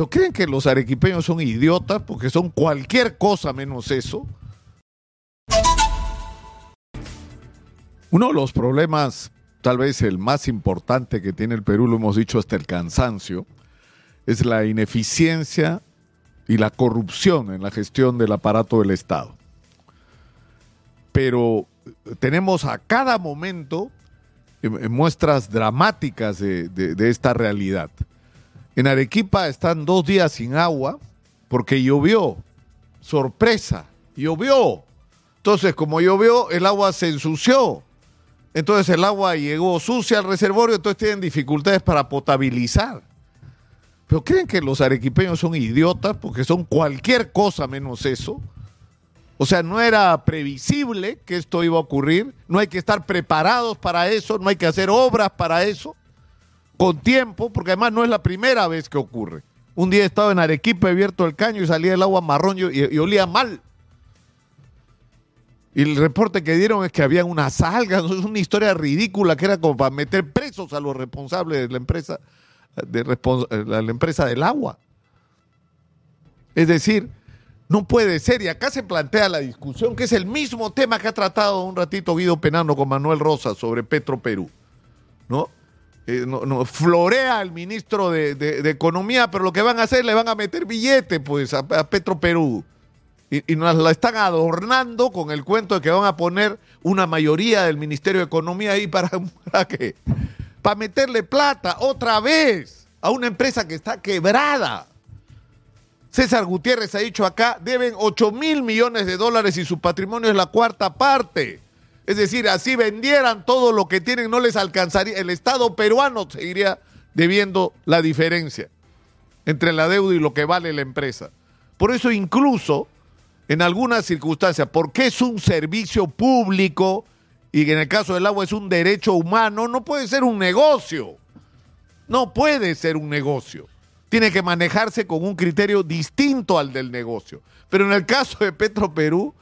¿Pero creen que los arequipeños son idiotas porque son cualquier cosa menos eso? Uno de los problemas, tal vez el más importante que tiene el Perú, lo hemos dicho hasta el cansancio, es la ineficiencia y la corrupción en la gestión del aparato del Estado. Pero tenemos a cada momento muestras dramáticas de esta realidad. En Arequipa están dos días sin agua porque llovió. Sorpresa, llovió. Entonces, como llovió, el agua se ensució. Entonces el agua llegó sucia al reservorio, entonces tienen dificultades para potabilizar. ¿Pero creen que los arequipeños son idiotas porque son cualquier cosa menos eso? O sea, no era previsible que esto iba a ocurrir, no hay que estar preparados para eso, no hay que hacer obras para eso, con tiempo, porque además no es la primera vez que ocurre. Un día estaba en Arequipa, abierto el caño y salía el agua marrón y, olía mal. Y el reporte que dieron es que había unas algas, es una historia ridícula que era como para meter presos a los responsables de la empresa, de la empresa del agua. Es decir, no puede ser, y acá se plantea la discusión, que es el mismo tema que ha tratado un ratito Guido Penano con Manuel Rosa sobre Petro Perú. ¿No? Eh, no, florea al ministro de, Economía, pero lo que van a hacer, le van a meter billete pues, a Petro Perú y, nos la están adornando con el cuento de que van a poner una mayoría del Ministerio de Economía ahí para, para qué? Para meterle plata otra vez a una empresa que está quebrada. César Gutiérrez ha dicho acá, deben 8 mil millones de dólares y su patrimonio es la cuarta parte. Es decir, así vendieran todo lo que tienen, no les alcanzaría. El Estado peruano seguiría debiendo la diferencia entre la deuda y lo que vale la empresa. Por eso incluso en algunas circunstancias, porque es un servicio público y en el caso del agua es un derecho humano, no puede ser un negocio. No puede ser un negocio. Tiene que manejarse con un criterio distinto al del negocio. Pero en el caso de Petro Perú,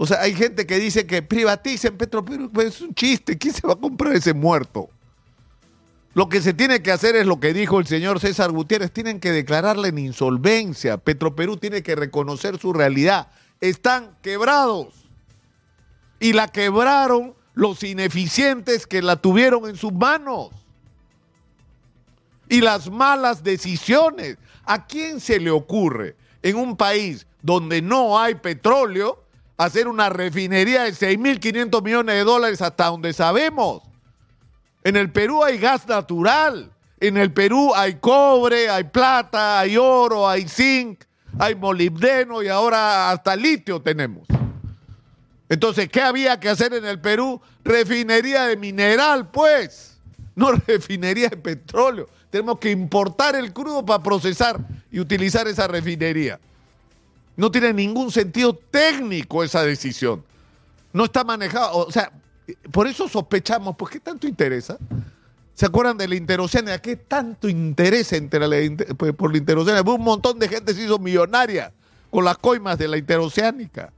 o sea, hay gente que dice que privaticen Petro Perú, es un chiste. ¿Quién se va a comprar ese muerto? Lo que se tiene que hacer es lo que dijo el señor César Gutiérrez, tienen que declararle en insolvencia. Petro Perú tiene que reconocer su realidad están quebrados. Y la quebraron los ineficientes que la tuvieron en sus manos. Y las malas decisiones. ¿A quién se le ocurre en un país donde no hay petróleo hacer una refinería de 6.500 millones de dólares hasta donde sabemos? En el Perú hay gas natural. En el Perú hay cobre, hay plata, hay oro, hay zinc hay molibdeno y ahora hasta litio tenemos. Entonces, ¿qué había que hacer en el Perú? Refinería de mineral, pues, no refinería de petróleo. Tenemos que importar el crudo para procesar y utilizar esa refinería. No tiene ningún sentido técnico esa decisión. No está manejado, o sea, por eso sospechamos, ¿por qué tanto interesa? ¿Se acuerdan de la interoceánica? ¿Qué tanto interés entre la, pues, por la interoceánica? Un montón de gente se hizo millonaria con las coimas de la interoceánica.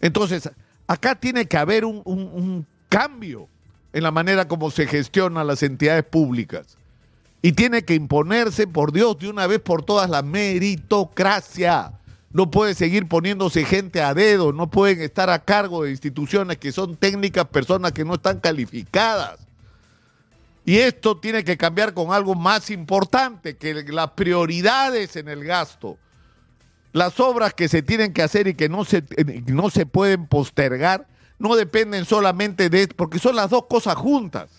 Entonces, acá tiene que haber un, un cambio en la manera como se gestionan las entidades públicas. Y tiene que imponerse, por Dios, de una vez por todas la meritocracia. No puede seguir poniéndose gente a dedo, no pueden estar a cargo de instituciones que son técnicas, personas que no están calificadas. Y esto tiene que cambiar con algo más importante, que las prioridades en el gasto, las obras que se tienen que hacer y que no se, no se pueden postergar, no dependen solamente de esto, porque son las dos cosas juntas.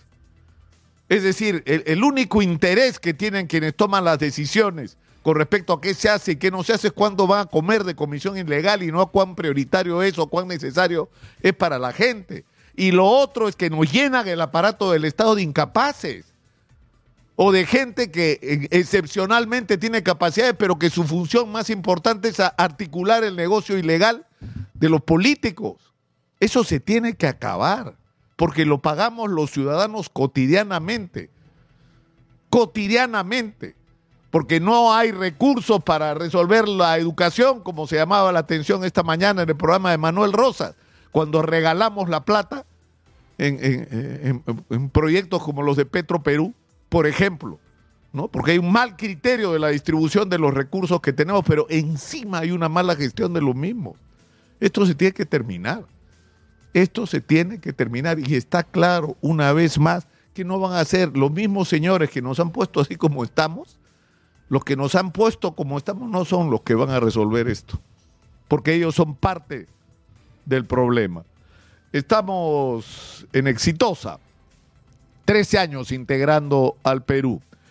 Es decir, el, único interés que tienen quienes toman las decisiones con respecto a qué se hace y qué no se hace es cuándo van a comer de comisión ilegal y no a cuán prioritario es o cuán necesario es para la gente. Y lo otro es que nos llenan el aparato del Estado de incapaces o de gente que eh, excepcionalmente tiene capacidades, pero que su función más importante es articular el negocio ilegal de los políticos. Eso se tiene que acabar, porque lo pagamos los ciudadanos cotidianamente, cotidianamente, porque no hay recursos para resolver la educación, como se llamaba la atención esta mañana en el programa de Manuel Rosas cuando regalamos la plata en, proyectos como los de Petro Perú, por ejemplo. ¿no? Porque hay un mal criterio de la distribución de los recursos que tenemos, pero encima hay una mala gestión de los mismos. Esto se tiene que terminar. Esto se tiene que terminar y está claro una vez más que no van a ser los mismos señores que nos han puesto así como estamos, los que nos han puesto como estamos no son los que van a resolver esto, porque ellos son parte del problema. Estamos en Exitosa, 13 años integrando al Perú.